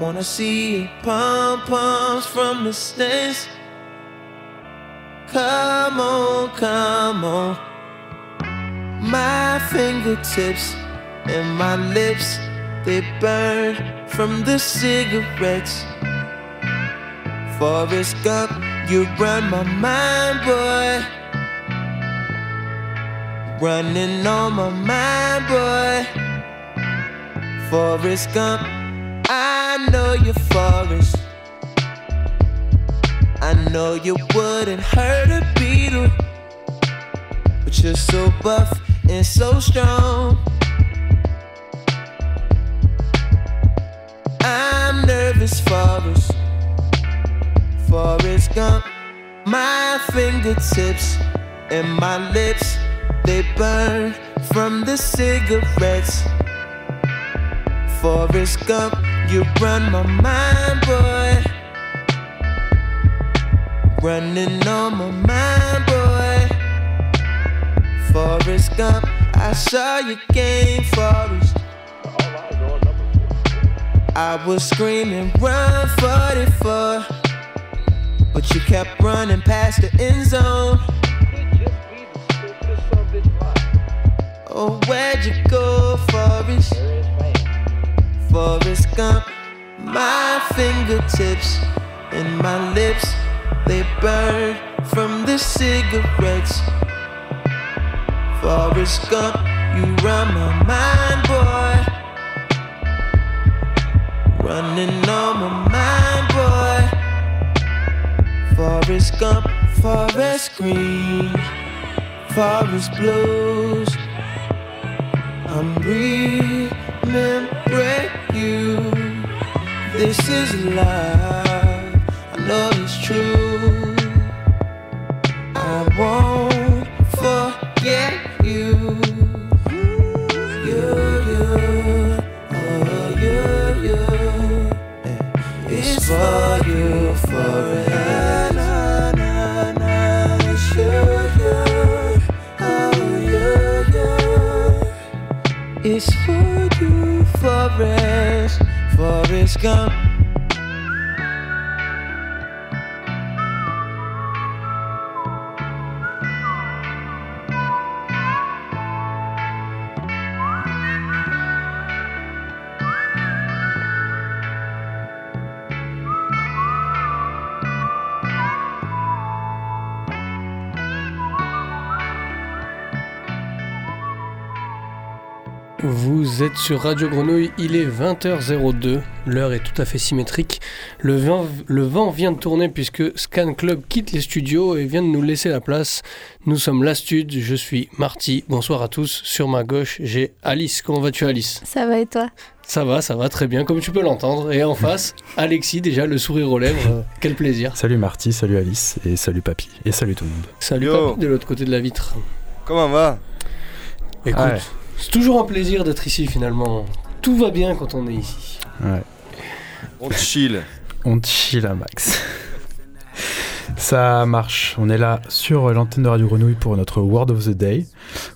Wanna see pom poms from the stands. Come on, come on. My fingertips and my lips, they burn from the cigarettes. Forrest Gump, you run my mind, boy. Running on my mind, boy. Forrest Gump, I know you're Forrest. I know you wouldn't hurt a beetle, but you're so buff and so strong. I'm nervous, Forrest. Forrest Gump, my fingertips and my lips, they burn from the cigarettes. Forrest Gump, you run my mind, boy. Running on my mind, boy. Forrest Gump, I saw your game, Forrest. I was screaming, run 44. But you kept running past the end zone. Oh, where'd you go, Forrest? Forrest Gump, my fingertips and my lips, they burn from the cigarettes. Forrest Gump, you run my mind, boy. Running on my mind, boy. Forest Gump, Forest Green, Forest Blues. I'm remembering you. This is love, I know it's true. I won't forget. You, Forrest êtes sur Radio Grenouille, il est 20h02, l'heure est tout à fait symétrique. Le vent, le vent vient de tourner puisque Scan Club quitte les studios et vient de nous laisser la place. Nous sommes l'Astude, je suis Marty, bonsoir à tous. Sur ma gauche, j'ai Alice. Comment vas-tu Alice? Ça va et toi? Ça va, ça va très bien, comme tu peux l'entendre. Et en face, Alexis, déjà le sourire aux lèvres, euh, quel plaisir. Salut Marty, salut Alice, et salut Papy, et salut tout le monde. Salut Yo. papy de l'autre côté de la vitre. Comment va? Écoute, Ouais. C'est toujours un plaisir d'être ici finalement. Tout va bien quand on est ici. Ouais. On chill. On chill à max. Ça marche, on est là sur l'antenne de Radio Grenouille pour notre Word of the Day.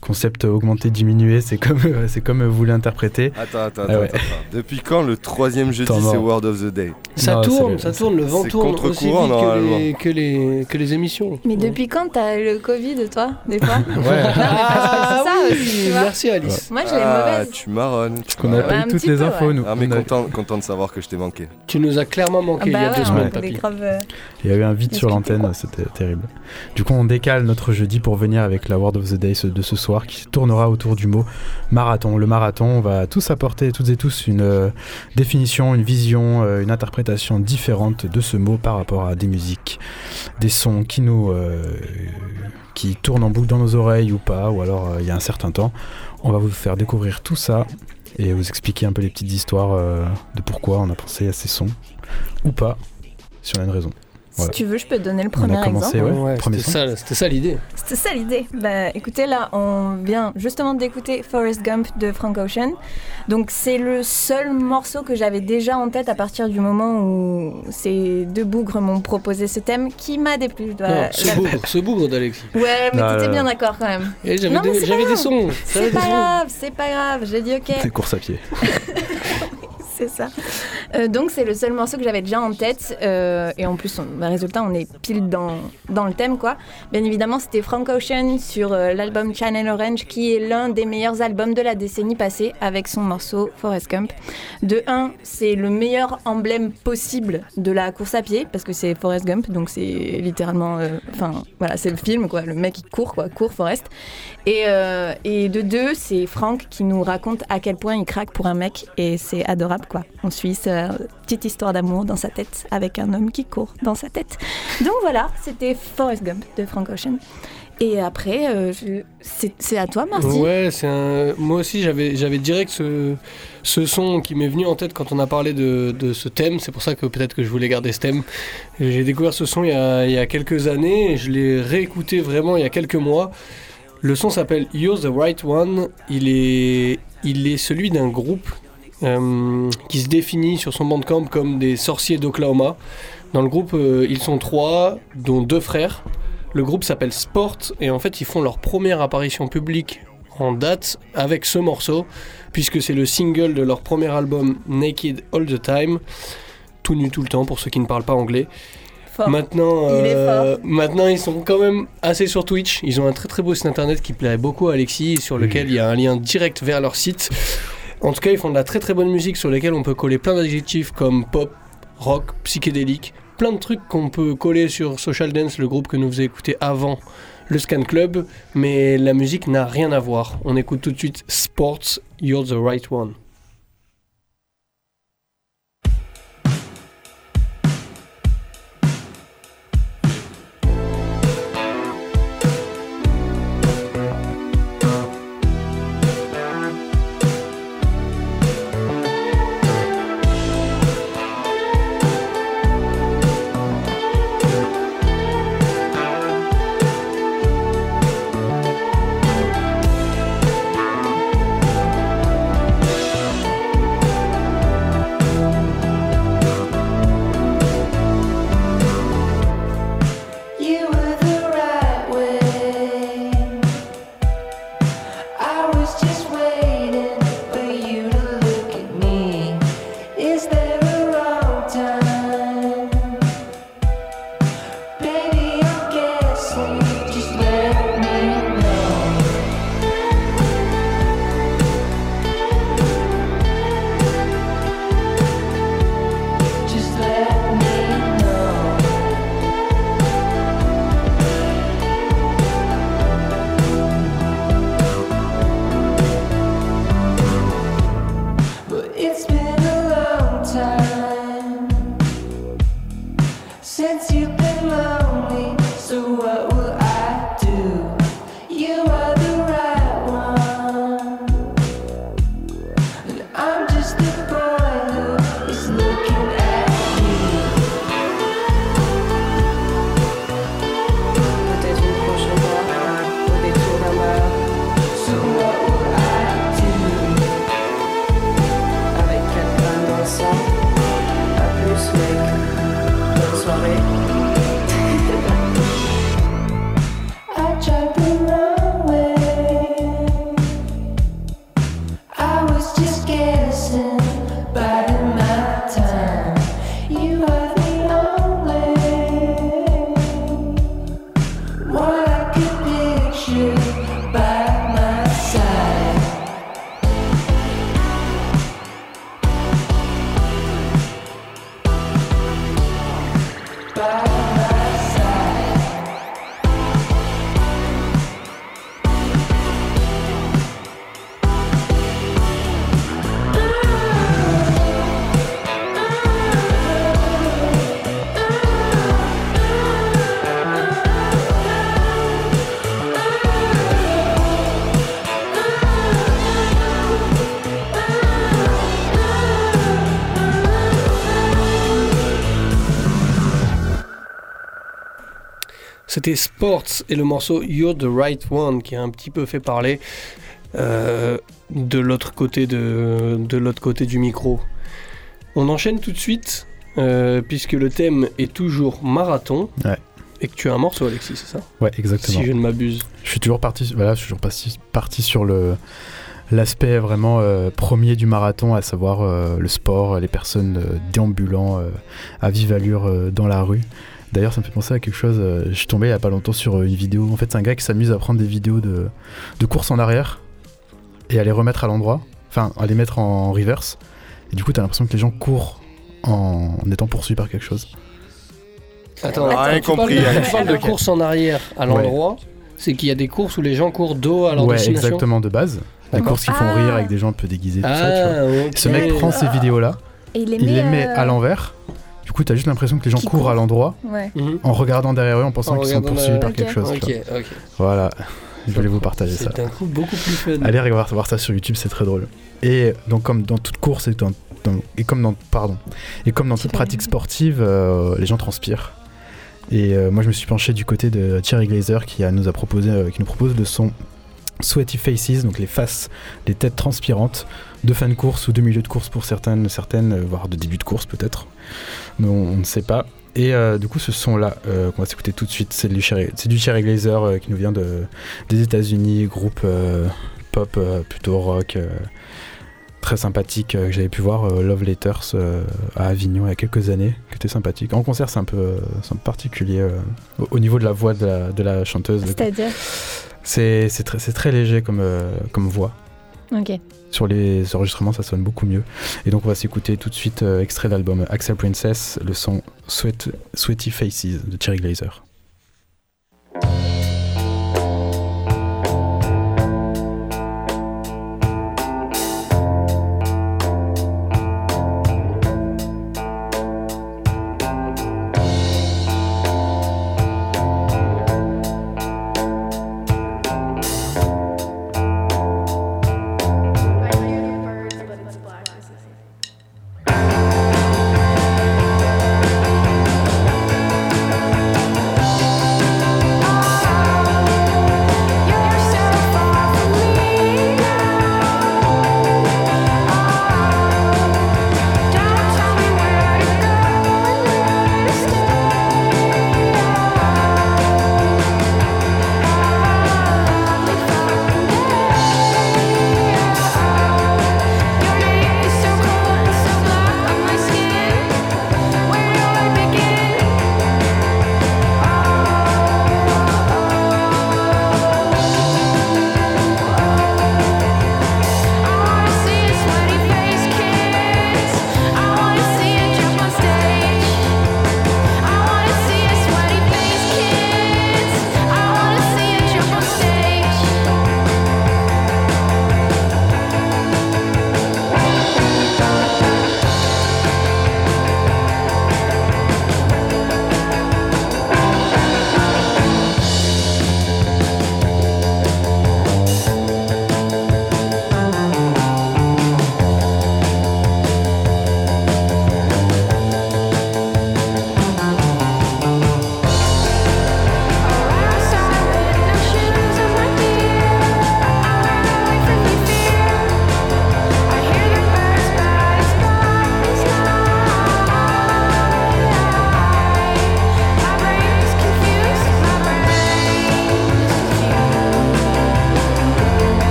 Concept augmenté, diminué, c'est comme, c'est comme vous l'interprétez. Attends, attends, Ah attends, ouais. attends. Depuis quand le troisième jeudi c'est mort. Word of the Day Ça Non, tourne, le- ça tourne, le vent tourne aussi vite contre-courant, que normalement. les, que, les, que les émissions. Mais depuis quand t'as le Covid, toi, des fois Ouais, Ah c'est ça oui, aussi, tu vois. merci Alice. Moi, je l'ai Ah, mauvaise. tu marronnes. pas Ouais, eu toutes les peu, infos, ouais. nous. Ah mais On a- content, content de savoir que je t'ai manqué. Tu nous as clairement manqué il y a Bah deux semaines, on papy. euh, Il y a eu un vide sur l'antenne, c'était terrible. Du coup, on décale notre jeudi pour venir avec la Word of the Day de ce soir qui tournera autour du mot marathon. Le marathon, on va tous apporter, toutes et tous, une euh, définition, une vision, euh, une interprétation différente de ce mot par rapport à des musiques, des sons qui nous. euh, qui tournent en boucle dans nos oreilles ou pas, ou alors il y a un certain temps. On va vous faire découvrir tout ça et vous expliquer un peu les petites histoires de pourquoi on a pensé à ces sons ou pas, si on a une raison. Voilà. Si tu veux, je peux te donner le On a premier commencé, exemple. ouais, c'était ça, l'idée. C'était ça l'idée. Bah écoutez, là, on vient justement d'écouter Forrest Gump de Frank Ocean. Donc c'est le seul morceau que j'avais déjà en tête à partir du moment où ces deux bougres m'ont proposé ce thème qui m'a déplu. Je dois Non, ce bougre, ce bougre d'Alexis. Ouais, mais Non, t'étais bien d'accord quand même. Et J'avais Non, mais des, c'est pas sons. C'est pas sons. grave, c'est pas grave. J'ai dit ok. Des courses à pied. Ça. Euh, donc c'est le seul morceau que j'avais déjà en tête euh, et en plus, on, bah, résultat, on est pile dans, dans le thème quoi. Bien évidemment, c'était Frank Ocean sur euh, l'album Channel Orange qui est l'un des meilleurs albums de la décennie passée avec son morceau Forest Gump. De 1, c'est le meilleur emblème possible de la course à pied parce que c'est Forest Gump, donc c'est littéralement, enfin voilà, c'est le film quoi, le mec qui court quoi, court Forest. Et, et de 2, c'est Frank qui nous raconte à quel point il craque pour un mec et c'est adorable. On suit sa petite histoire d'amour dans sa tête avec un homme qui court dans sa tête. Donc voilà, c'était Forrest Gump de Frank Ocean. Et après, euh, c'est à toi, Marty. Ouais, c'est un. Moi aussi, j'avais, direct ce, son qui m'est venu en tête quand on a parlé de, ce thème. C'est pour ça que peut-être que je voulais garder ce thème. J'ai découvert ce son il y a, il y a quelques années et je l'ai réécouté vraiment il y a quelques mois. Le son s'appelle You're the Right One. Il est, il est celui d'un groupe euh, qui se définit sur son bandcamp comme des sorciers d'Oklahoma. Dans le groupe, euh, ils sont trois, dont deux frères. Le groupe s'appelle Sport et en fait ils font leur première apparition publique en date avec ce morceau puisque c'est le single de leur premier album Naked All the Time, tout nu tout le temps pour ceux qui ne parlent pas anglais. Fort. Maintenant, Il est euh, maintenant ils sont quand même assez sur Twitch. Ils ont un très très beau site internet qui plairait beaucoup à Alexis sur lequel il y a un lien direct vers leur site. En tout cas, ils font de la très très bonne musique sur lesquels on peut coller plein d'adjectifs comme pop, rock, psychédélique, plein de trucs qu'on peut coller sur Social Dance, le groupe que nous faisait écouter avant le Scan Club, mais la musique n'a rien à voir. On écoute tout de suite Sports, You're the Right One. C'était Sports et le morceau You're the Right One qui a un petit peu fait parler euh, de l'autre côté de, de l'autre côté du micro. On enchaîne tout de suite euh, puisque le thème est toujours marathon. Ouais. Et que tu as un morceau, Alexis, c'est ça? Ouais, exactement. Si je ne m'abuse. Je suis toujours parti, voilà, je suis toujours parti, parti sur le l'aspect vraiment euh, premier du marathon, à savoir euh, le sport, les personnes euh, déambulant à vive allure dans la rue. D'ailleurs, ça me fait penser à quelque chose. euh, je suis tombé il y a pas longtemps sur euh, une vidéo. En fait, c'est un gars qui s'amuse à prendre des vidéos de, de course en arrière et à les remettre à l'endroit, enfin, à les mettre en reverse. Et du coup, t'as l'impression que les gens courent en, en étant poursuivis par quelque chose. Attends, On a rien tu parles compris, de- hein. Tu parles de course en arrière à l'endroit. C'est qu'il y a des courses où les gens courent dos à leur ouais, destination. exactement de base. Des D'accord. courses qui font Ah. rire avec des gens un peu déguisés, tout ça. Tu vois. Ah. Ce mec prend ces Ah. vidéos-là, Et il les il les met, met euh, à l'envers. Du coup, t'as juste l'impression que les gens courent à l'endroit Ouais. Mhm. en regardant derrière eux en pensant En qu'ils sont poursuivis par quelque chose. Voilà, je voulais vous partager ça. C'est un coup beaucoup plus fun. Allez regarder voir ça sur YouTube, c'est très drôle. Et donc comme dans toute course et, dans- dans- et comme dans pardon et comme dans toute pratique sportive, euh, les gens transpirent. Et euh, moi je me suis penché du côté de Thierry Glazer qui a, nous a proposé, euh, qui nous propose le son Sweaty Faces, donc les faces, les têtes transpirantes de fin de course ou de milieu de course pour certaines, certaines, voire de début de course peut-être. Mais on, on ne sait pas. Et euh, du coup, ce son-là, euh, qu'on va s'écouter tout de suite, c'est du Thierry, c'est du Thierry Glazer euh, qui nous vient de, des États-Unis, groupe pop plutôt rock, très sympathique que j'avais pu voir, Love Letters à Avignon il y a quelques années, qui était sympathique. En concert, c'est un peu, c'est un peu particulier au, au niveau de la voix de la, de la chanteuse. C'est-à-dire? C'est c'est très, c'est très léger comme, comme voix. Sur les enregistrements, ça sonne beaucoup mieux. Et donc, on va s'écouter tout de suite euh, extrait de l'album Axel Princess, le son Sweat, Sweaty Faces de Thierry Glazer.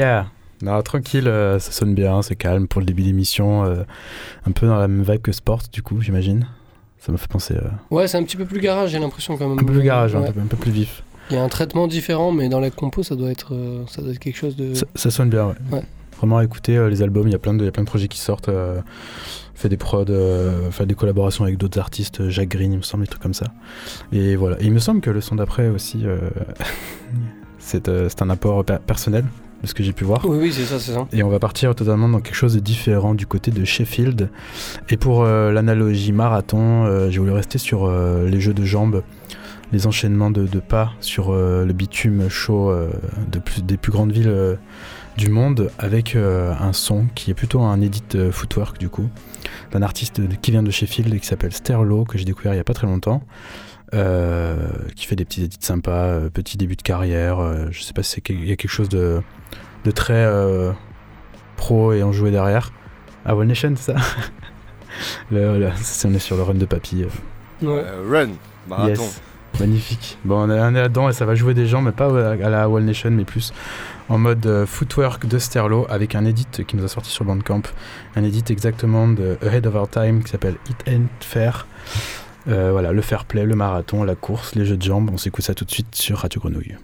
Yeah non, tranquille, euh, ça sonne bien, c'est calme pour le début d'émission, euh, un peu dans la même vibe que Sport du coup, j'imagine. Ça me fait penser euh, Ouais, c'est un petit peu plus garage, j'ai l'impression quand même. un peu plus garage, Ouais. un, peu, un peu plus vif. Il y a un traitement différent, mais dans la compo, ça doit être, euh, ça doit être quelque chose de. Ça, ça sonne bien, ouais. Ouais. Vraiment à écouter euh, les albums, il y a plein de, il y a plein de projets qui sortent. euh, fait des prods, euh, fait des collaborations avec d'autres artistes, Jacques Green, il me semble, des trucs comme ça. Et voilà. Et il me semble que le son d'après aussi, euh, c'est euh, un apport per- personnel de ce que j'ai pu voir. Oui, oui, c'est ça, c'est ça. Et on va partir totalement dans quelque chose de différent du côté de Sheffield. Et pour euh, l'analogie marathon, euh, j'ai voulu rester sur euh, les jeux de jambes, les enchaînements de, de pas sur le bitume chaud de plus, des plus grandes villes du monde, avec un son qui est plutôt un edit footwork du coup, d'un artiste qui vient de Sheffield et qui s'appelle Sterlo, que j'ai découvert il y a pas très longtemps. Euh, qui fait des petits édits sympas, euh, petit début de carrière. euh, je sais pas si il y a quelque chose de, de très euh, pro et enjoué derrière. Ah, One Nation, c'est ça? Le, le- c'est- On est sur le run de papy. euh. Ouais. Euh, run, marathon. Yes. Magnifique. Bon, on est, là-dedans et ça va jouer des gens, mais pas à à la Wall Nation, mais plus en mode euh, footwork de Sterlo avec un edit qui nous a sorti sur Bandcamp. Un edit exactement de Ahead of Our Time qui s'appelle It Ain't Fair. Euh, voilà, le fair play, le marathon, la course, les jeux de jambes. On s'écoute ça tout de suite sur Radio Grenouille.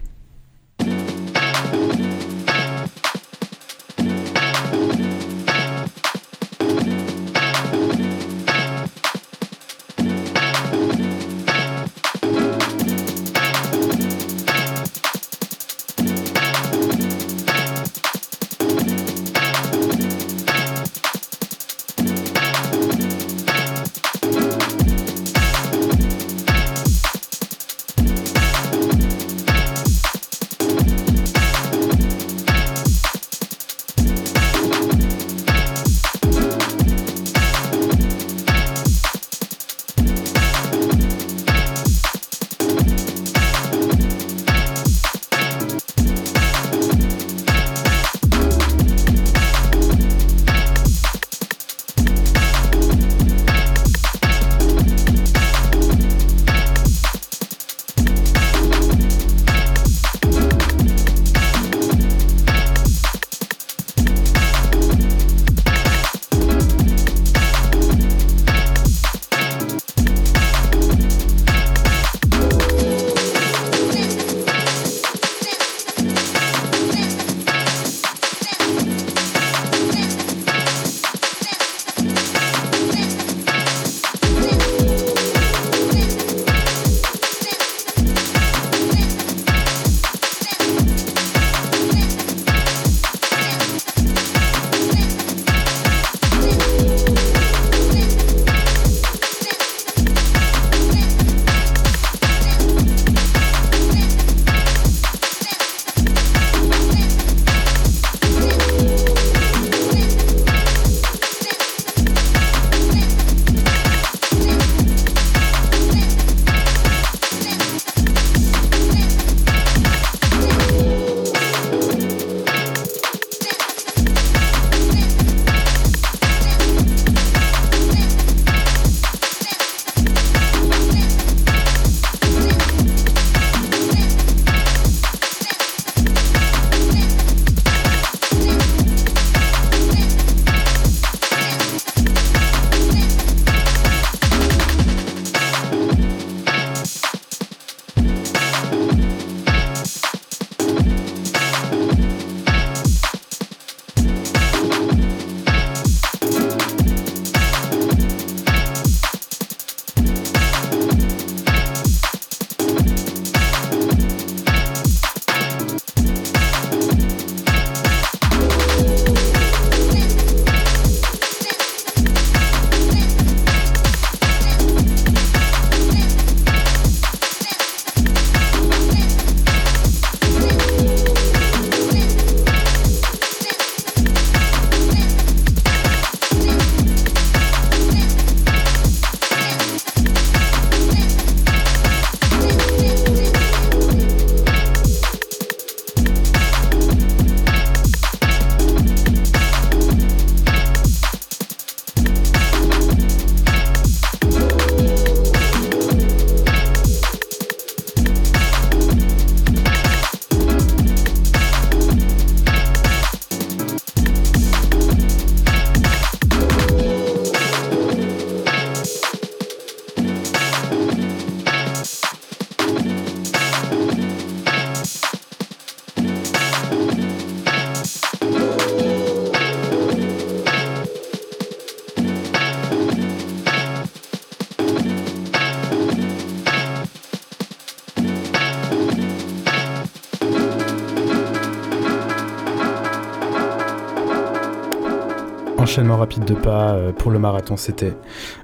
Enchaînement rapide de pas euh, pour le marathon, c'était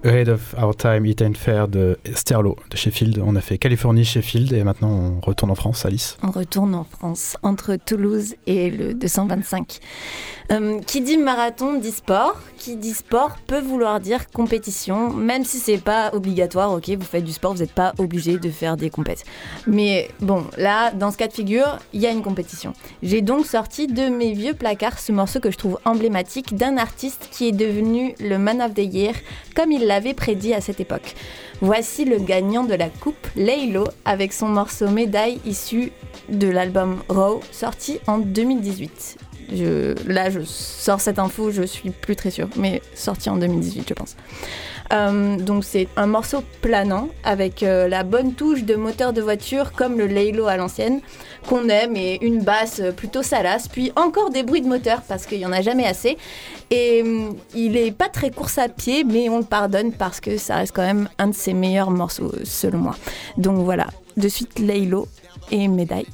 Ahead of Our Time, It Ain't Fair de Sterlo de Sheffield. On a fait Californie, Sheffield et maintenant on retourne en France, Alice. On retourne en France, entre Toulouse et le 225. Euh, qui dit marathon dit sport. Qui dit sport peut vouloir dire compétition, même si c'est pas obligatoire. Ok, vous faites du sport, vous n'êtes pas obligé de faire des compètes. Mais bon, là, dans ce cas de figure, il y a une compétition. J'ai donc sorti de mes vieux placards ce morceau que je trouve emblématique d'un artiste qui est devenu le Man of the Year, comme il l'avait prédit à cette époque. Voici le gagnant de la coupe, Laylo, avec son morceau Médaille issu de l'album Raw, sorti en 2018. Là, je sors cette info, je suis plus très sûre, mais sorti en 2018, je pense. Euh, donc c'est un morceau planant avec euh, la bonne touche de moteur de voiture comme le Laylo à l'ancienne qu'on aime et une basse euh, plutôt salace puis encore des bruits de moteur parce qu'il y en a jamais assez. Et hum, il est pas très course à pied mais on le pardonne parce que ça reste quand même un de ses meilleurs morceaux selon moi. Donc voilà. De suite Laylo et médaille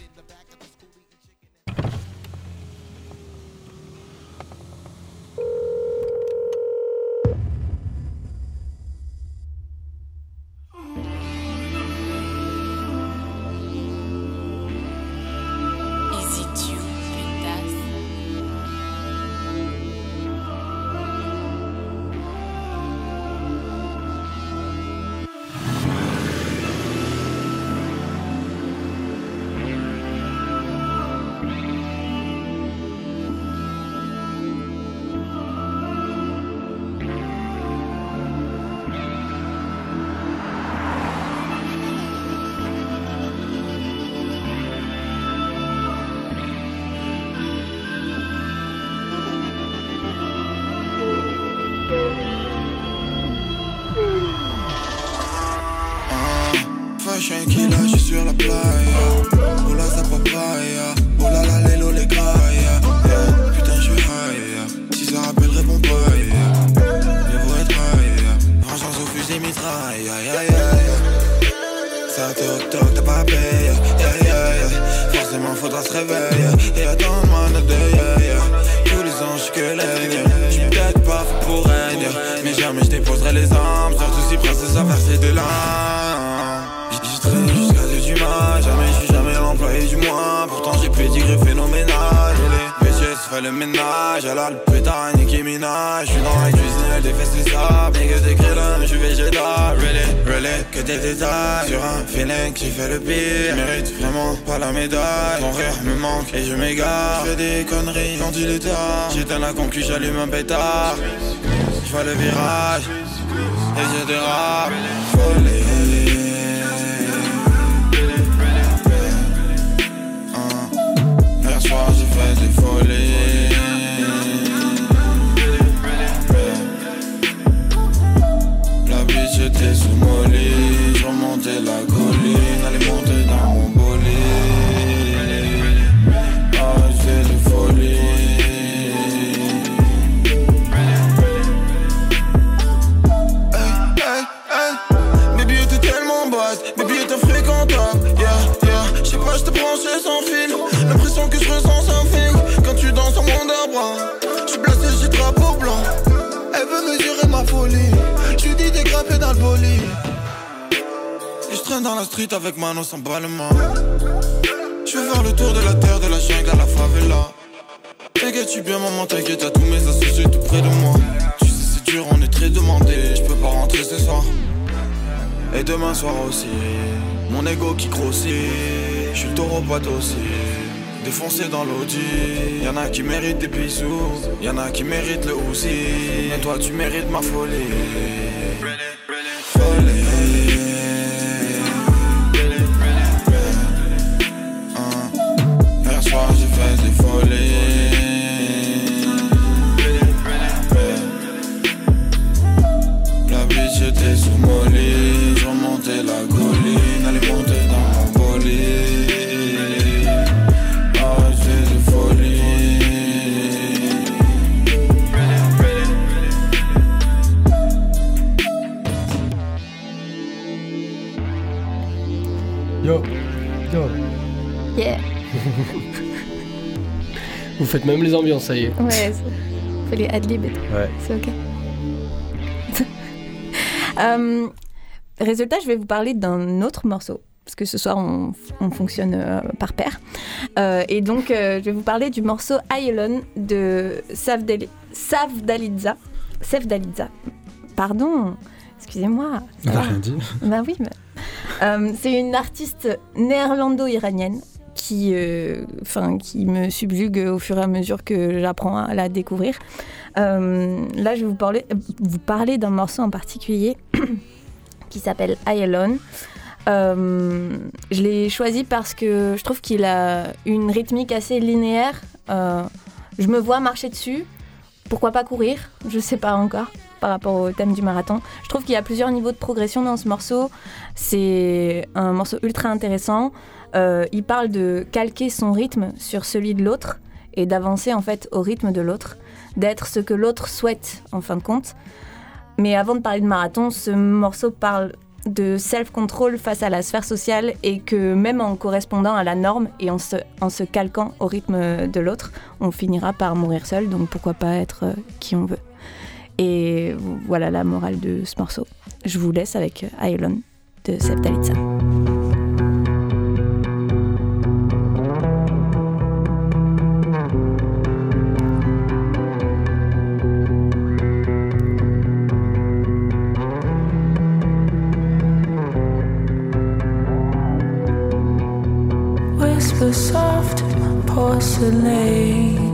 Minaj. J'suis dans la cuisine, défaisse les sables. Nigga, des grillins, j'suis végétal. Really, really, que des détails. Sur un feeling qui fait le pire. Mérite vraiment pas la médaille. Mon rire me manque et je m'égare. J'fais des conneries quand il est tard. J'éteins la concu, j'allume un pétard. J'vois le virage et je dérape. Hier soir j'ai fait des folies. Et j'traîne dans la street avec Mano sans ballement. J'veux faire le tour de la terre, de la jungle à la favela. T'inquiète-tu bien, maman, t'inquiète, y'a tous mes associés tout près de moi. Tu sais, c'est dur, on est très demandé. Je peux pas rentrer ce soir. Et demain soir aussi. Mon ego qui grossit. Je suis le taureau pote aussi. Défoncé dans l'audi. Y'en a qui méritent des bisous. Y'en a qui méritent le aussi. Et toi, tu mérites ma folie. Folie. Hier soir, j'ai fait des folies. Faites même les ambiances, ça y est. ouais fait les tout. Ouais. C'est ok. Euh, résultat, je vais vous parler d'un autre morceau. Parce que ce soir, on, on fonctionne euh, par paire. Euh, et donc, euh, je vais vous parler du morceau Ayelon de Savdali-. Savdaliza. Pardon, excusez-moi. On n'a rien dit. Bah oui, mais- Euh, c'est une artiste néerlando-iranienne qui, euh, qui me subjugue au fur et à mesure que j'apprends à la découvrir. Euh, là, je vais vous parler, vous parler d'un morceau en particulier qui s'appelle Ayelon. Euh, je l'ai choisi parce que je trouve qu'il a une rythmique assez linéaire. Je me vois marcher dessus. Pourquoi pas courir? Je sais pas encore par rapport au thème du marathon. Je trouve qu'il y a plusieurs niveaux de progression dans ce morceau. C'est un morceau ultra intéressant. Euh, il parle de calquer son rythme sur celui de l'autre et d'avancer en fait au rythme de l'autre, d'être ce que l'autre souhaite en fin de compte. Mais avant de parler de marathon, ce morceau parle de self-control face à la sphère sociale et que même en correspondant à la norme et en se, en se calquant au rythme de l'autre, on finira par mourir seul, donc pourquoi pas être euh, qui on veut. Et voilà la morale de ce morceau. Je vous laisse avec euh, Ayelon de Septalitza. Porcelain.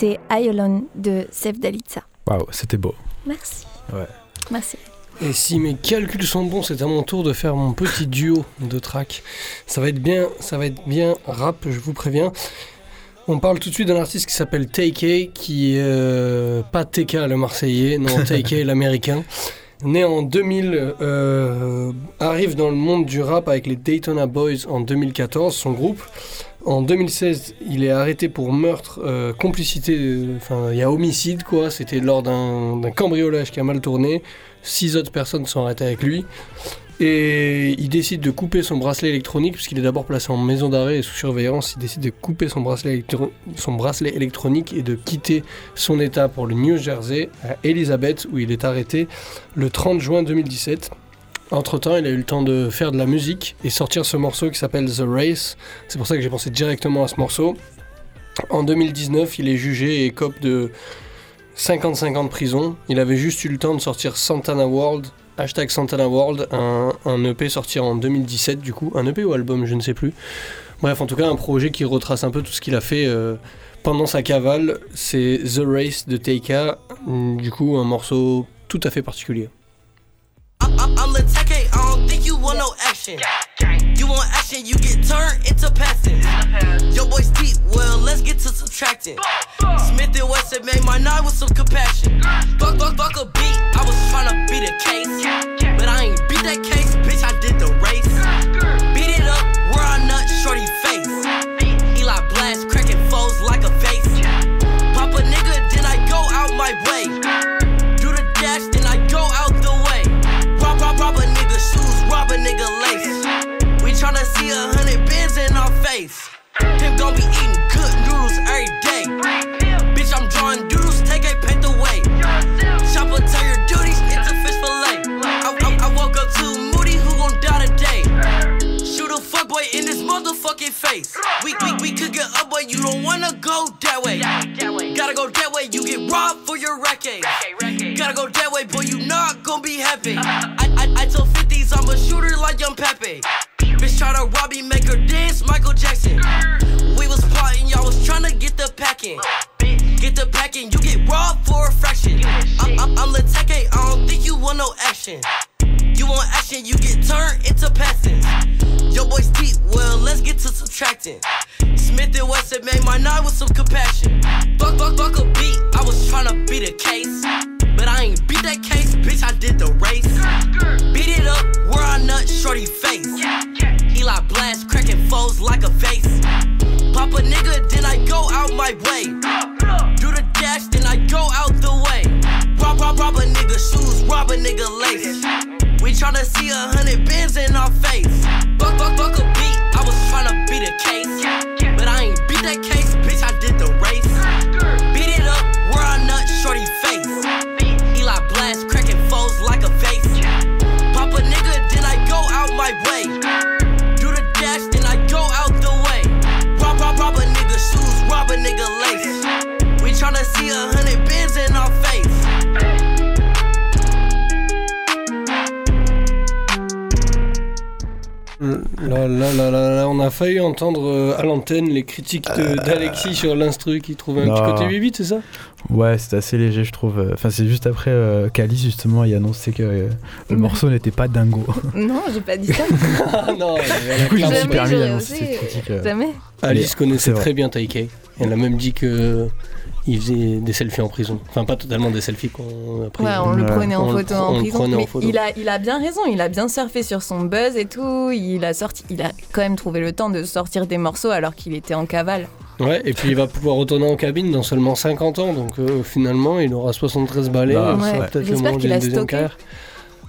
C'était Ayolon de Sevdalitsa. Waouh, c'était beau. Merci. Ouais. Merci. Et si mes calculs sont bons, c'est à mon tour de faire mon petit duo de tracks. Ça va être bien, ça va être bien rap, je vous préviens. On parle tout de suite d'un artiste qui s'appelle TK, qui est euh, pas TK le Marseillais, non TK l'Américain. Né en 2000, euh, arrive dans le monde du rap avec les Daytona Boys en 2014, son groupe. En 2016, il est arrêté pour meurtre, euh, complicité, euh, enfin il y a homicide quoi, c'était lors d'un cambriolage qui a mal tourné. Six autres personnes sont arrêtées avec lui. Et il décide de couper son bracelet électronique, puisqu'il est d'abord placé en maison d'arrêt et sous surveillance. Il décide de couper son bracelet électronique et de quitter son état pour le New Jersey, à Elizabeth, où il est arrêté le 30 juin 2017. Entre-temps, il a eu le temps de faire de la musique et sortir ce morceau qui s'appelle The Race. C'est pour ça que j'ai pensé directement à ce morceau. En 2019, il est jugé et cope de 55 ans de prison. Il avait juste eu le temps de sortir Santana World, hashtag Santana World, un, EP sorti en 2017 du coup, un EP ou album, je ne sais plus. Bref, en tout cas, un projet qui retrace un peu tout ce qu'il a fait euh, pendant sa cavale. C'est The Race de Teika, du coup, un morceau tout à fait particulier. Action. You want action, you get turned into passing. Your boy's deep, well, let's get to subtracting. Smith and Wesson made my night with some compassion. Fuck, fuck, fuck a beat, I was tryna beat a case. But I ain't beat that case, bitch, I did the race. Tryna see a hundred bins in our face. Him gon' be eating good failli entendre euh, à l'antenne les critiques de- d'Alexis sur l'instru qui trouvait un petit côté 8 c'est ça? Ouais, c'était assez léger, je trouve. Enfin, c'est juste après euh, qu'Alice, justement, il annonçait que euh, le morceau n'était pas dingo. Non, j'ai pas dit ça. Ah non, Du coup, je me suis permis d'annoncer cette critique. euh. Jamais. Alice C'est connaissait très bien Taikei. Elle a même dit que il faisait des selfies en prison. Enfin, pas totalement des selfies qu'on a pris. Ouais, on le Ouais. prenait en On photo en le prison. prenait en Mais photo. il a, il a bien raison, il a bien surfé sur son buzz et tout. Il a, sorti, il a quand même trouvé le temps de sortir des morceaux alors qu'il était en cavale. Ouais, et puis il va pouvoir retourner en cabine dans seulement 50 ans. Donc euh, finalement, il aura 73 balais. Bah, ça ouais. peut-être le moment d'une deuxième carrière.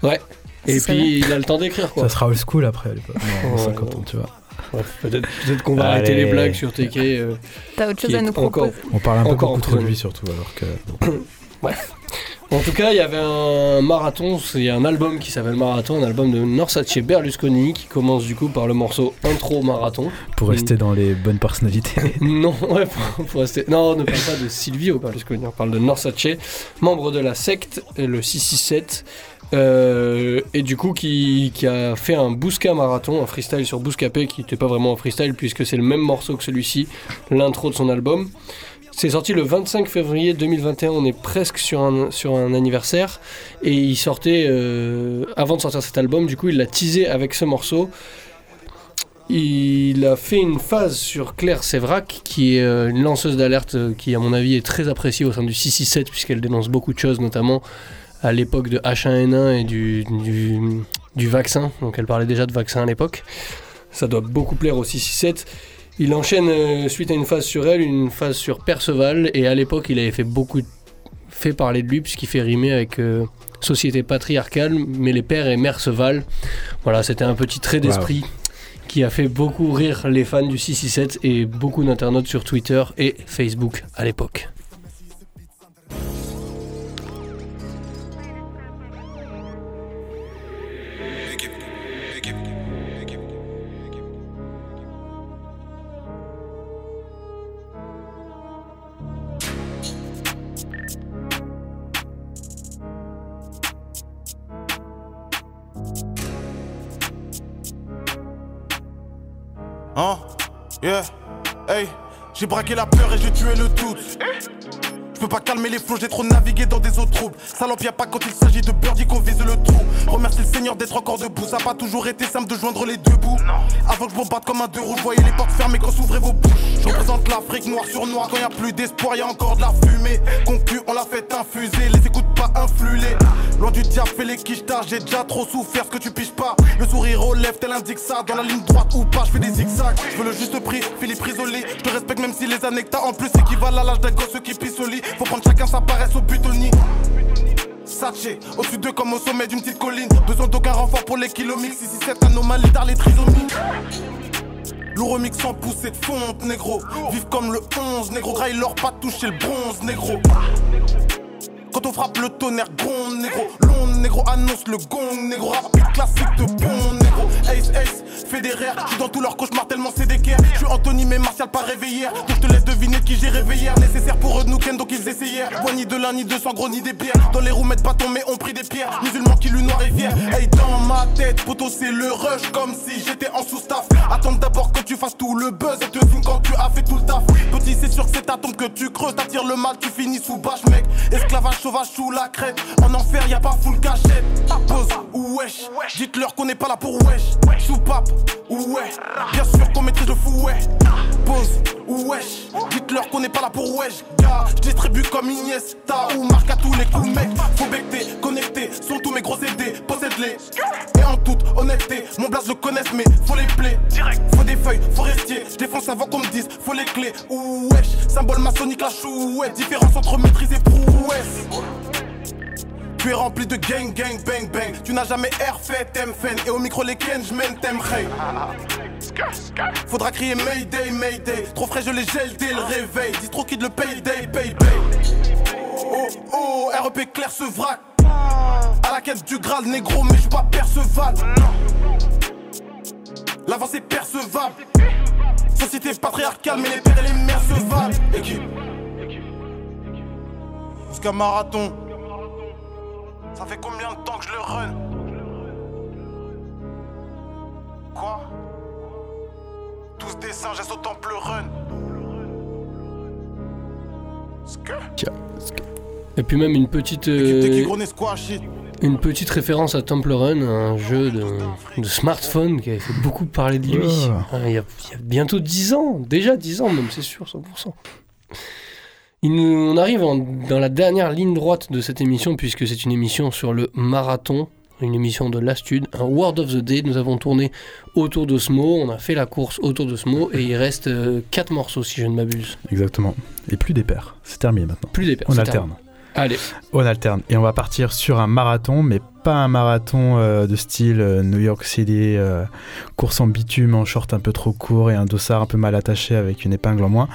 Ouais. Et puis il a le temps d'écrire quoi. Ça sera old school après, à l'époque. Non, Ouais, 50 ans, tu vois. Ouais, peut-être peut-être qu'on va arrêter les blagues sur TK. euh, T'as autre chose à nous encore proposer On parle un peu Encore beaucoup de lui, surtout, alors que. En tout cas, il y avait un marathon, il y a un album qui s'appelle Marathon, un album de Norsace Berlusconi qui commence du coup par le morceau Intro Marathon. Pour rester dans les bonnes personnalités. Non, ouais, faut rester. Non, on ne parle pas de Silvio Berlusconi, on parle de Norsace, membre de la secte, le 667. Euh, et du coup, qui, a fait un Bousca marathon, un freestyle sur Bouscapé, qui n'était pas vraiment un freestyle puisque c'est le même morceau que celui-ci, l'intro de son album. C'est sorti le 25 février 2021, on est presque sur un, anniversaire. Et il sortait, euh, avant de sortir cet album, du coup, il l'a teasé avec ce morceau. Il a fait une phase sur Claire Sévrac, qui est euh, une lanceuse d'alerte qui, à mon avis, est très appréciée au sein du 667, puisqu'elle dénonce beaucoup de choses, notamment à l'époque de H1N1 et du, du, du vaccin. Donc elle parlait déjà de vaccin à l'époque. Ça doit beaucoup plaire au 667. Il enchaîne euh, suite à une phase sur elle, une phase sur Perceval, et à l'époque il avait fait beaucoup fait parler de lui puisqu'il fait rimer avec euh, société patriarcale, mais les pères et Merceval. Voilà, c'était un petit trait d'esprit qui a fait beaucoup rire les fans du 667 et beaucoup d'internautes sur Twitter et Facebook à l'époque. A pas quand il s'agit de birdie qu'on vise le trou. Remercie le Seigneur d'être encore debout. Ça a pas toujours été simple de joindre les deux bouts. Avant que je bombarde comme un deux roues, je voyais les portes fermées quand s'ouvraient vos bouches. Je représente l'Afrique noir sur noir. Quand y a plus d'espoir, y a encore de la fumée. Concu, on l'a fait infuser. Les écoute pas influer. Loin du diable, fais les quichetards. J'ai déjà trop souffert, ce que tu piges pas. Le sourire aux lèvres, tel indique ça. Dans la ligne droite ou pas, je fais des zigzags. Je veux le juste prix, Philippe Risoli. Je te respecte même si les t'as en plus équivalent à l'âge d'un gosse qui pisse au lit. Faut prendre chacun sa paresse au butonie. Au-dessus d'eux comme au sommet d'une petite colline. Besoin d'aucun renfort pour les kilomix. 667 anomalie dans les trisomies. Lourd remix sans pousser de fonte, négro. Vive comme le 11, négro. Graille l'or, pas toucher le bronze, négro. Quand on frappe le tonnerre, gronde, négro. Long, négro, annonce le gong, négro. Rapide, classique de bon. Ace, ace. Je suis dans tous leurs cauchemars tellement c'est d'équerre. Je suis Anthony, mais Martial pas réveillé. Donc je te laisse deviner qui j'ai réveillé. Nécessaire pour eux de nous donc ils essayèrent. Bois ni de l'un, ni de sang, gros, ni des bières. Dans les roues, mettent bâton, mais on pris des pierres. Musulmans qui lui noir et. Hey, dans ma tête, poto, c'est le rush. Comme si j'étais en sous-staff. Attends d'abord que tu fasses tout le buzz. Et te filme quand tu as fait tout le taf. Petit, c'est sûr que c'est ta tombe que tu creuses. T'attires le mal, tu finis sous bâche, mec. Esclavage sauvage sous la crête. En enfer, y a pas full cachette. Dites-leur qu'on n'est pas là pour wesh. Soupape ou ouais. Bien sûr qu'on maîtrise le fou, ouais. Pose ou wesh. Dites-leur qu'on n'est pas là pour wesh. Gars, je distribue comme Iniesta ou marque à tous les coups, mec. Faut becter, connecter. Sont tous mes gros CD, possède-les. Et en toute honnêteté, mon blast le connaissent, mais faut les plaies. Faut des feuilles, forestier. Je défonce avant qu'on me dise, faut les clés. Ou wesh. Symbole maçonnique, la chouette. Différence entre maîtrise et prouesse. Tu es rempli de gang, gang, bang, bang. Tu n'as jamais air fait, t'aimes fen. Et au micro, les ken, j'mène, t'aimes hey. Faudra crier Mayday, Mayday. Trop frais, je les gèle dès le réveil. Dis trop kid le payday, pay, pay. Oh, oh, REP clair ce vrac. À la quête du Graal, négro, mais je pas percevable. L'avance est percevable. Société patriarcale, mais les pères et les mères se valent. Équipe. Jusqu'à marathon. Ça fait combien de temps que je le run Quoi Tous des singes, j'ai au temple run. Et puis même une petite, euh, une petite référence à Temple Run, un jeu de, de smartphone qui avait fait beaucoup parler de lui. Oh. Ah, Il, y a, il y a bientôt 10 ans, déjà 10 ans même, c'est sûr, 100%. Il nous- on arrive en- dans la dernière ligne droite de cette émission, puisque c'est une émission sur le marathon, une émission de l'Astude, un Word of the Day. Nous avons tourné autour d'Osmo, on a fait la course autour d'Osmo, et il reste 4 morceaux si je ne m'abuse. Exactement. Et plus des paires. C'est terminé maintenant. Plus des paires, On alterne. terminé. Allez, On alterne. Et on va partir sur un marathon, mais pas un marathon euh, de style euh, New York City, euh, course en bitume, en short un peu trop court et un dossard un peu mal attaché avec une épingle en moins.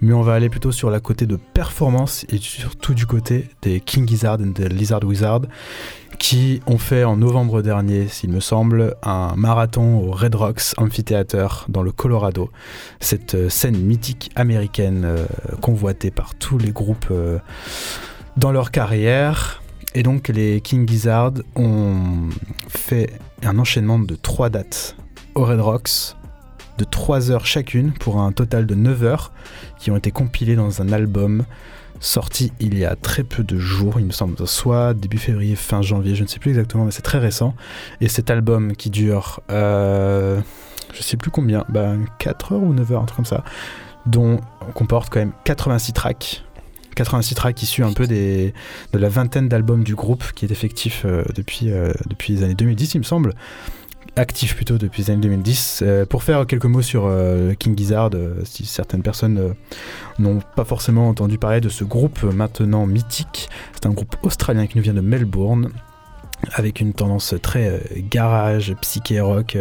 Mais on va aller plutôt sur la côté de performance et surtout du côté des King Gizzard and the Lizard Wizard qui ont fait en novembre dernier, s'il me semble, un marathon au Red Rocks Amphitheater dans le Colorado. Cette scène mythique américaine convoitée par tous les groupes dans leur carrière. Et donc les King Gizzard ont fait un enchaînement de trois dates au Red Rocks de 3 heures chacune pour un total de 9 heures qui ont été compilées dans un album sorti il y a très peu de jours, il me semble, soit début février, fin janvier, je ne sais plus exactement, mais c'est très récent. Et cet album qui dure, euh, je sais plus combien, bah, 4 heures ou 9 heures, un truc comme ça, dont on comporte quand même 86 tracks. 86 tracks issus un peu des, de la vingtaine d'albums du groupe qui est effectif euh, depuis, euh, depuis les années 2010, il me semble. Actif plutôt depuis les années 2010. Euh, pour faire quelques mots sur King Gizzard, si certaines personnes n'ont pas forcément entendu parler de ce groupe maintenant mythique, c'est un groupe australien qui nous vient de Melbourne avec une tendance très garage, psyché rock,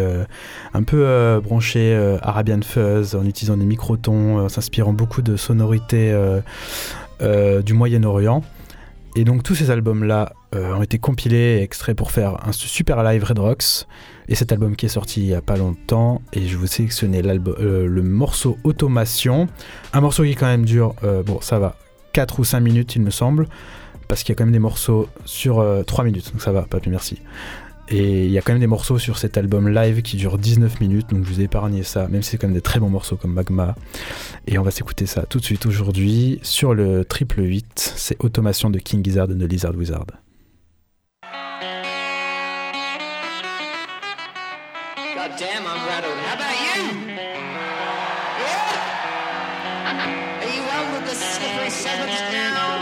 un peu branché Arabian Fuzz, en utilisant des microtons, s'inspirant beaucoup de sonorités euh, du Moyen-Orient. Et donc tous ces albums-là euh, ont été compilés et extraits pour faire un super live Red Rocks. Et cet album qui est sorti il y a pas longtemps, et je vous sélectionner euh, le morceau Automation. Un morceau qui quand même dure, euh, bon ça va, 4 ou 5 minutes il me semble, parce qu'il y a quand même des morceaux sur 3 minutes, donc ça va, papy merci. Et il y a quand même des morceaux sur cet album live qui dure 19 minutes, donc je vous ai épargné ça, même si c'est quand même des très bons morceaux comme Magma. Et on va s'écouter ça tout de suite aujourd'hui sur le triple 8, c'est Automation de King Gizzard de Lizard Wizard. God damn, I'm. How about you? Yeah? Are you with the now?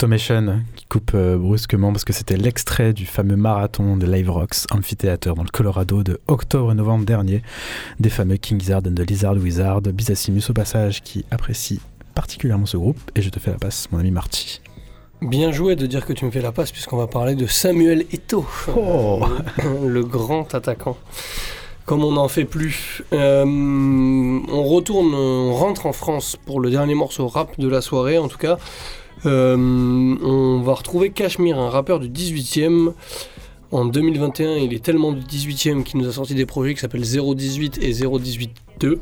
Automation qui coupe euh, brusquement parce que c'était l'extrait du fameux marathon de Live Rocks Amphitheater dans le Colorado de octobre et novembre dernier des fameux King Gizzard and the Lizard Wizard. Bisassimus au passage qui apprécie particulièrement ce groupe et je te fais la passe mon ami Marty. Bien joué de dire que tu me fais la passe puisqu'on va parler de Samuel Eto'o, Oh. le grand attaquant. Comme on n'en fait plus, Euh, on retourne, on rentre en France pour le dernier morceau rap de la soirée en tout cas. Euh, on va retrouver Cashmere, un rappeur du 18e. En 2021, il est tellement du 18e qu'il nous a sorti des projets qui s'appellent 018 et 018-2.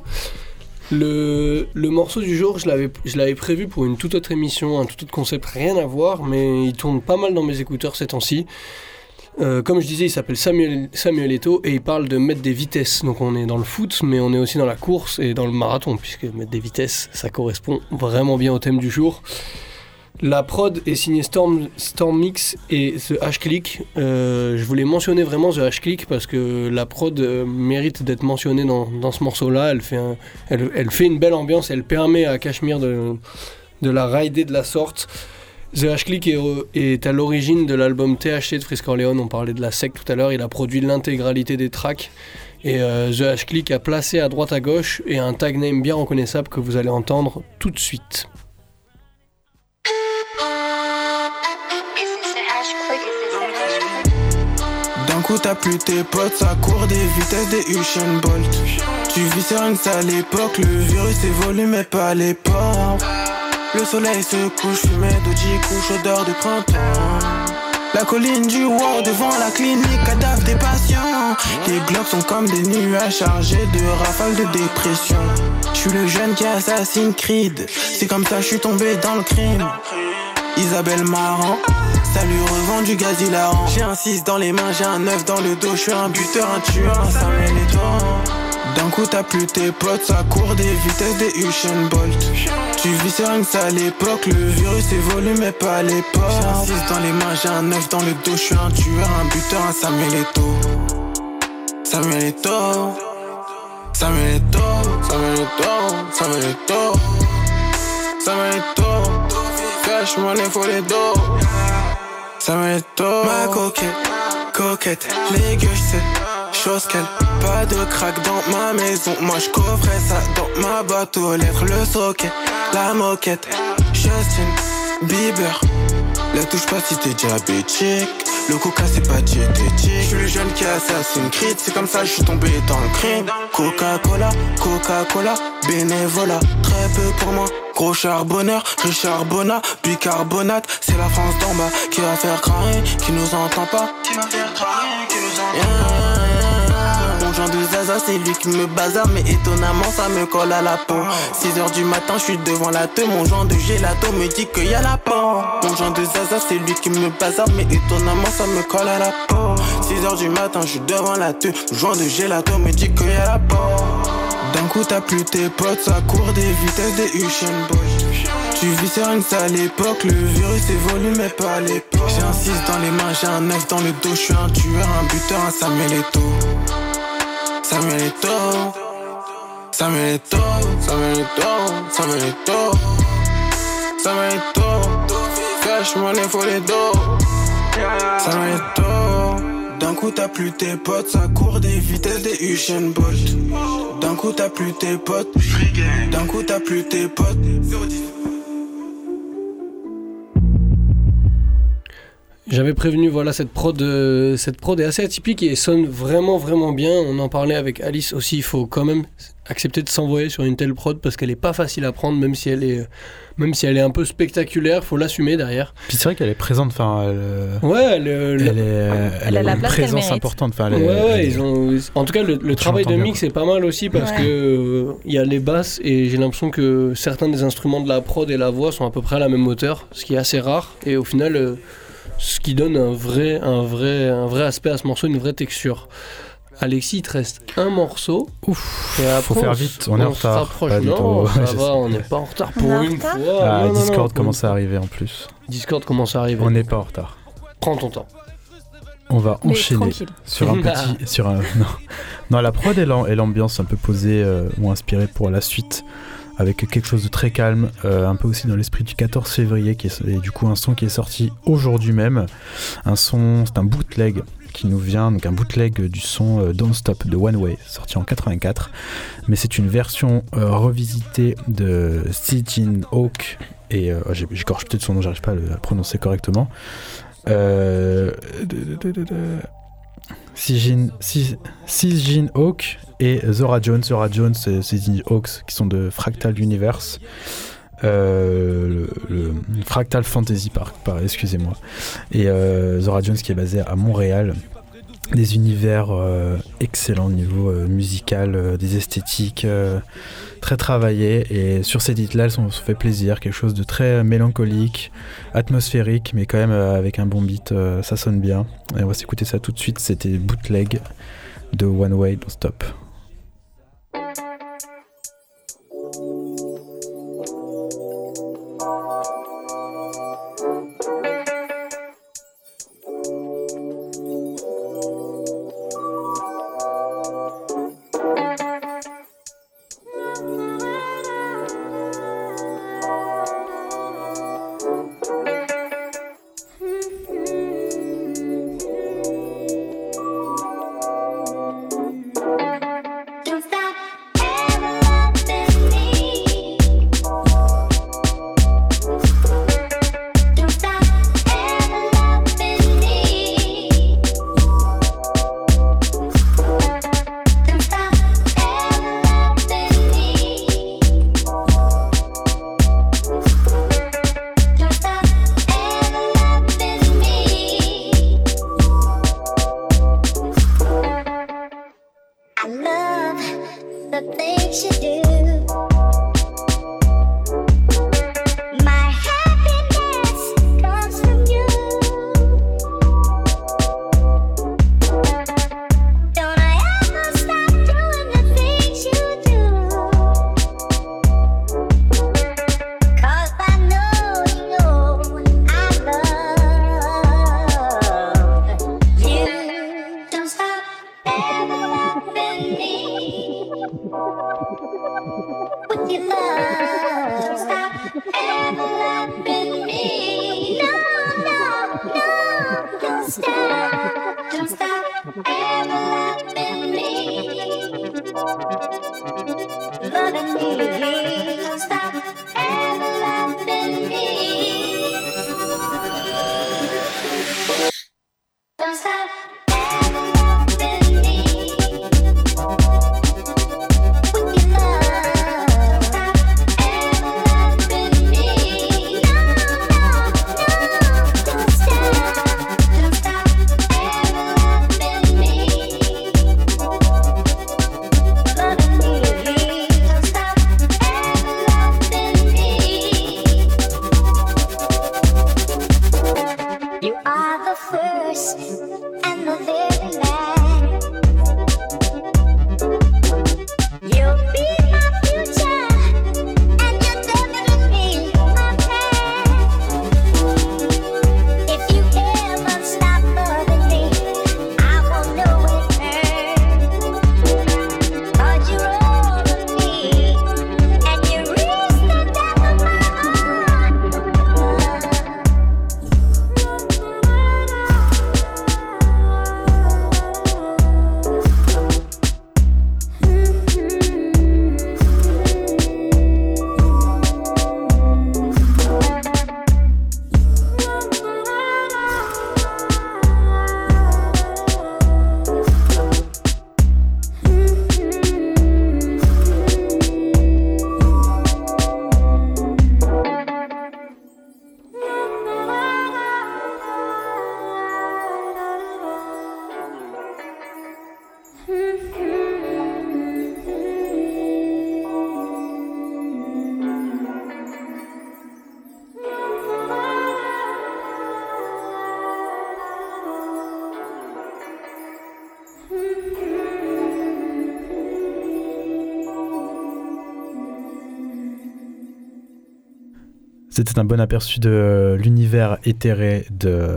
Le, morceau du jour, je l'avais, prévu pour une toute autre émission, un tout autre concept, rien à voir, mais il tourne pas mal dans mes écouteurs ces temps-ci. Euh, comme je disais, il s'appelle Samuel, Samuel Eto'o et il parle de mettre des vitesses. Donc on est dans le foot, mais on est aussi dans la course et dans le marathon, puisque mettre des vitesses, ça correspond vraiment bien au thème du jour. La prod est signée Storm, Storm Mix et The H-Click. Euh, je voulais mentionner vraiment The H-Click parce que la prod euh, mérite d'être mentionnée dans, ce morceau-là. Elle, fait une belle ambiance, elle permet à Cashmere de, la rider de la sorte. The H-Click est à l'origine de l'album THC de Frisk Orleans. On parlait de la sec tout à l'heure. Il a produit l'intégralité des tracks. Et euh, The H-Click a placé à droite à gauche et un tag name bien reconnaissable que vous allez entendre tout de suite. D'un coup t'as plus tes potes, ça court des vitesses des Usain Bolt. Tu vis sur une sale époque, le virus évolue mais pas l'époque Le soleil se couche, fumée de couche, odeur de printemps La colline du wow devant la clinique, cadavre des patients. Les globes sont comme des nuages chargés de rafales de dépression. Je suis le jeune qui assassine Creed. C'est comme ça je suis tombé dans le crime. Isabelle Marant, ça lui revend du gaz hilarant. J'ai un 6 dans les mains, j'ai un 9 dans le dos, je suis un buteur, un tueur, un Samuel Eto'o. D'un coup t'as plus tes potes, ça court des vitesses des Usain Bolt. Tu vis sur une sale époque, le virus évolue mais pas l'époque. J'ai un 6 dans les mains, j'ai un 9 dans le dos, je suis un tueur, un buteur, un Samuel Eto'o. Samuel Eto'o. Samuel Eto'o, Samuel Eto'o, Samuel Eto'o. Samuel. Cash money for les dos. Samuel Eto'o. Ma coquette, coquette, les gueux, c'est chose qu'elle. Pas de crack dans ma maison. Moi je coffrais ça dans ma boîte aux lettres. Le socket, la moquette. Justin Bieber. La touche pas si t'es diabétique. Le coca c'est pas diététique. Je suis le jeune qui assassine Creed. C'est comme ça je suis tombé dans le crime. Coca-Cola, Coca-Cola, bénévolat. Très peu pour moi. Gros charbonneur, Richard Bonnat, bicarbonate. C'est la France d'en bas qui va faire cramer, qui nous entend pas. Qui va faire cramer, qui nous entend pas. De Zaza, c'est lui qui me bazarde, mais étonnamment ça me colle à la peau. 6 heures du matin, je suis devant la teuf, mon genre de gelato me dit qu'il y a la peau. Mon genre de Zaza, c'est lui qui me bazarde, mais étonnamment ça me colle à la peau. 6 heures du matin, je suis devant la teuf, mon genre de gelato me dit qu'il y a la peau. D'un coup t'as plus tes potes, ça court des vitesses des Usain Tu vis sur une sale époque, le virus évolue mais pas l'époque J'ai un 6 dans les mains, j'ai un 9 dans le dos, je suis un tueur, un buteur, un Samuel Samuel Eto'o Samuel Eto'o, Samuel Eto'o, Samuel Eto'o Samuel Eto'o Cash money for les dos Samuel Eto'o d'un coup t'as plus tes potes, ça court des vitesses des Usain Bolt. D'un coup t'as plus tes potes, d'un coup t'as plus tes potes. J'avais prévenu, voilà, cette prod, euh, cette prod est assez atypique et sonne vraiment, vraiment bien. On en parlait avec Alice aussi. Il faut quand même accepter de s'envoyer sur une telle prod parce qu'elle est pas facile à prendre, même si elle est, même si elle est un peu spectaculaire. Faut l'assumer derrière. Puis c'est vrai qu'elle est présente, enfin, elle, euh, Ouais, elle, euh, elle, est, euh, elle Elle a a la une présence importante. Enfin, Ouais, elle elle ils ont. En tout cas, le, le travail de bien, mix est pas mal aussi parce Ouais. que euh, il y a les basses et j'ai l'impression que certains des instruments de la prod et la voix sont à peu près à la même hauteur, ce qui est assez rare et au final, euh, ce qui donne un vrai, un vrai, un vrai aspect à ce morceau, une vraie texture. Alexis, il te reste un morceau. Ouf, Et après, faut faire vite, on est en retard. rapproche. Pas non, ça va, on n'est pas en retard pour en une retard fois. Ah, Non, non, non, Discord commence à arriver en plus. Discord commence à arriver. On n'est pas en retard. Prends ton temps. On va Mais enchaîner tranquille. sur un petit. sur un, non. non, la prod et l'am- et l'ambiance un peu posée euh, ou inspirée pour la suite avec quelque chose de très calme, euh, un peu aussi dans l'esprit du 14 février, qui est, et du coup un son qui est sorti aujourd'hui même. Un son, c'est un bootleg qui nous vient, donc un bootleg du son euh, Don't Stop de One Way, sorti en 84. Mais c'est une version euh, revisitée de Stijin Hawk, et j'ai- j'écorche peut-être son nom, j'arrive pas à le prononcer correctement. Sijin, Si- Sijin Hawk et Zora Jones. Zora Jones et Sijin Hawks qui sont de Fractal Universe. Euh, Fractal Fantasy, par, par- excusez-moi. Et euh, Zora Jones qui est basé à Montréal. Des univers euh, excellents au niveau euh, musical, euh, des esthétiques très travaillées. Et sur ces titres-là, elles se fait plaisir. Quelque chose de très mélancolique, atmosphérique, mais quand même avec un bon beat. ça sonne bien. Et on va s'écouter ça tout de suite. C'était Bootleg de One Way Don't Stop. Dharani C'était un bon aperçu de l'univers éthéré de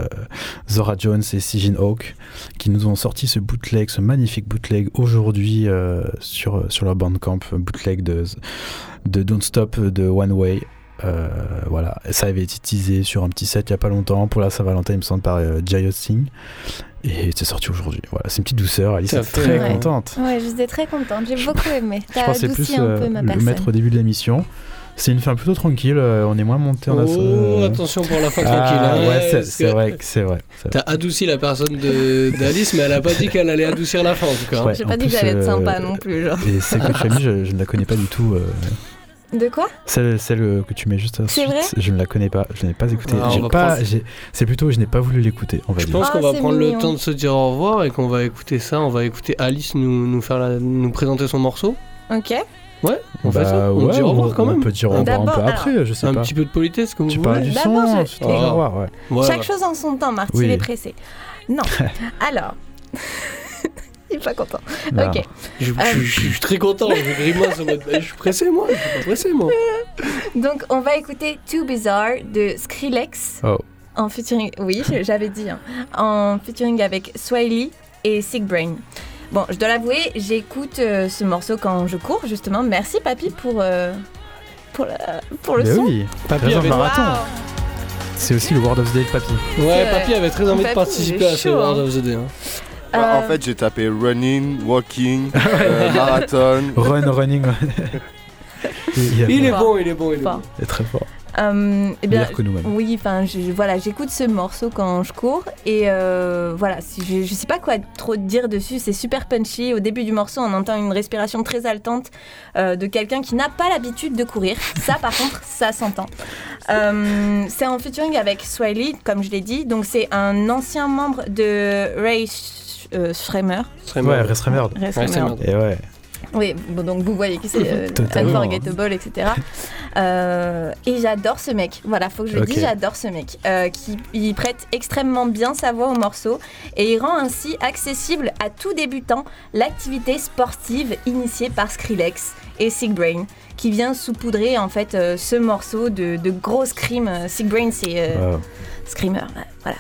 Zora Jones et Sijin Hawk qui nous ont sorti ce bootleg, ce magnifique bootleg aujourd'hui euh, sur, sur leur bandcamp, un bootleg de, de Don't Stop de One Way. Euh, voilà, ça avait été teasé sur un petit set il y a pas longtemps pour la Saint-Valentin, il me semble, par euh, Jayot Singh. Et c'est sorti aujourd'hui. Voilà, c'est une petite douceur. Alice est très Ouais. contente. Ouais, j'étais très contente. J'ai beaucoup aimé. Je c'est adouci plus un euh, peu ma le personne. mettre au début de l'émission. C'est une fin plutôt tranquille. euh, on est moins monté en Oh, assaut. attention pour la fin Ah, tranquille. hein, ouais, c'est- c'est vrai, que c'est vrai. c'est vrai. T'as adouci la personne de- d'Alice, mais elle a pas dit qu'elle allait adoucir la fin en tout cas. Ouais, J'ai pas dit que plus, j'allais être euh, sympa non plus, genre. Et celle que tu as mis, je, je ne la connais pas du tout. euh, De quoi? Celle, celle que tu mets juste C'est ensuite, vrai? Je ne la connais pas. Je n'ai pas écouté. Ah, on J'ai va pas. prendre- j'ai- C'est plutôt, je n'ai pas voulu l'écouter. On va Je dire. pense Ah, qu'on va c'est prendre le temps de se dire au revoir et qu'on va écouter ça. On va écouter Alice nous, nous, faire la- nous présenter son morceau. Ok. Ouais, on Bah, fait ça. On ouais, dit au revoir on- quand On même. peut dire au revoir un peu alors, après. Je sais Un pas. petit peu de politesse comme Tu vous parles du D'abord, son. je- au revoir, ouais. Voilà. Chaque chose en son temps, Marty, Oui. il est pressé. Non. Alors. il est pas content. Non. Ok. Je, je- je suis très content. Je grimace en mode. Je suis pressé moi. Je suis pas pressé moi. Donc, on va écouter Too Bizarre de Skrillex. Oh. En featuring. Oui, j'avais dit. hein. En featuring avec Swiley et Sick Brain. Bon, je dois l'avouer, j'écoute euh, ce morceau quand je cours, justement. Merci, papy, pour. euh, pour, la- pour le Mais son. oui, Papy raison, avait- marathon. Waouh. C'est aussi le Word of the Day de Papy. Ouais, vrai. papy avait très envie de Papy, participer il est à ce chaud, World hein. of the Day. hein. Bah, En Euh, fait, j'ai tapé running, walking, euh, marathon. Run, running. il, Il est bon, il est bon, il est Fort. bon. est très fort. Euh, eh bien, Meilleur que nous-mêmes. oui, enfin, voilà, j'écoute ce morceau quand je cours et euh, voilà, si je, je sais pas quoi trop dire dessus. C'est super punchy. Au début du morceau, on entend une respiration très haletante euh, de quelqu'un qui n'a pas l'habitude de courir. Ça, par contre, ça s'entend. Euh, c'est en featuring avec Swiley, comme je l'ai dit. Donc, c'est un ancien membre de Ray Schremer. Très Ouais. Ray Schremer. merde. Et ouais. Oui, bon, donc vous voyez qui c'est, euh. Unforgettable, etc. Euh, et j'adore ce mec. Voilà, faut que je le Ok. dise, j'adore ce mec. Euh, qui il prête extrêmement bien sa voix au morceau et il rend ainsi accessible à tout débutant l'activité sportive initiée par Skrillex et Sick Brain, qui vient saupoudrer en fait euh, ce morceau de, de gros scream. Euh, Sick Brain, c'est Wow. screamer, voilà,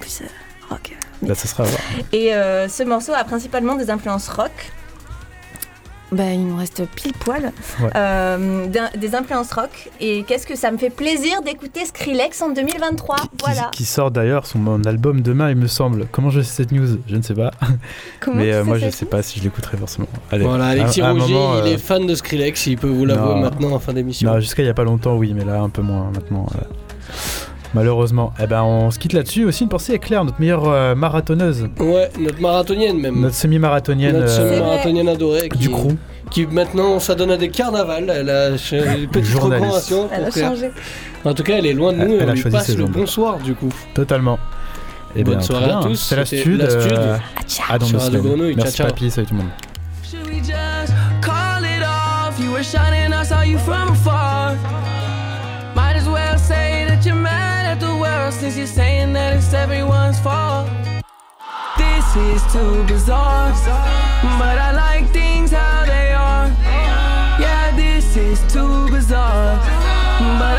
plus rock. Là, ça sera. Et ce morceau a principalement des influences rock. Ben, il nous reste pile poil. Ouais. Euh, des influences rock. Et qu'est-ce que ça me fait plaisir d'écouter Skrillex en 2023. Qui, voilà. qui sort d'ailleurs son album demain, il me semble. Comment je sais cette news? Je ne sais pas. Comment Mais tu euh, sais moi, je ça sais pas si je l'écouterai forcément. Allez. Voilà, Alexis Rougier, moment, il euh, est fan de Skrillex, il peut vous l'avouer maintenant en fin d'émission. Jusqu'à il y a pas longtemps, oui, mais là, un peu moins maintenant. euh, Malheureusement. Eh ben, on se quitte là-dessus. Aussi, une pensée à Claire, notre meilleure euh, marathonneuse, Ouais, notre marathonienne même. notre semi-marathonienne Notre euh, semi-marathonienne adorée qui, du crew. qui maintenant s'adonne à des carnavals. Elle a une petite recommandation Elle a changé. En tout cas, elle est loin de Elle- nous et elle on a lui choisi passe ses le bonsoir du coup. Totalement. Eh Bonne bien, soirée à bien. tous, C'est la stud. la Stud. euh, à dans deux semaines. Grenouille. Merci Ciao, ciao. papy, salut tout le monde. Should we just call it off? You were shining, I saw you from afar? Since you're saying that it's everyone's fault. This is too bizarre, but I like things how they are. Yeah, this is too bizarre, but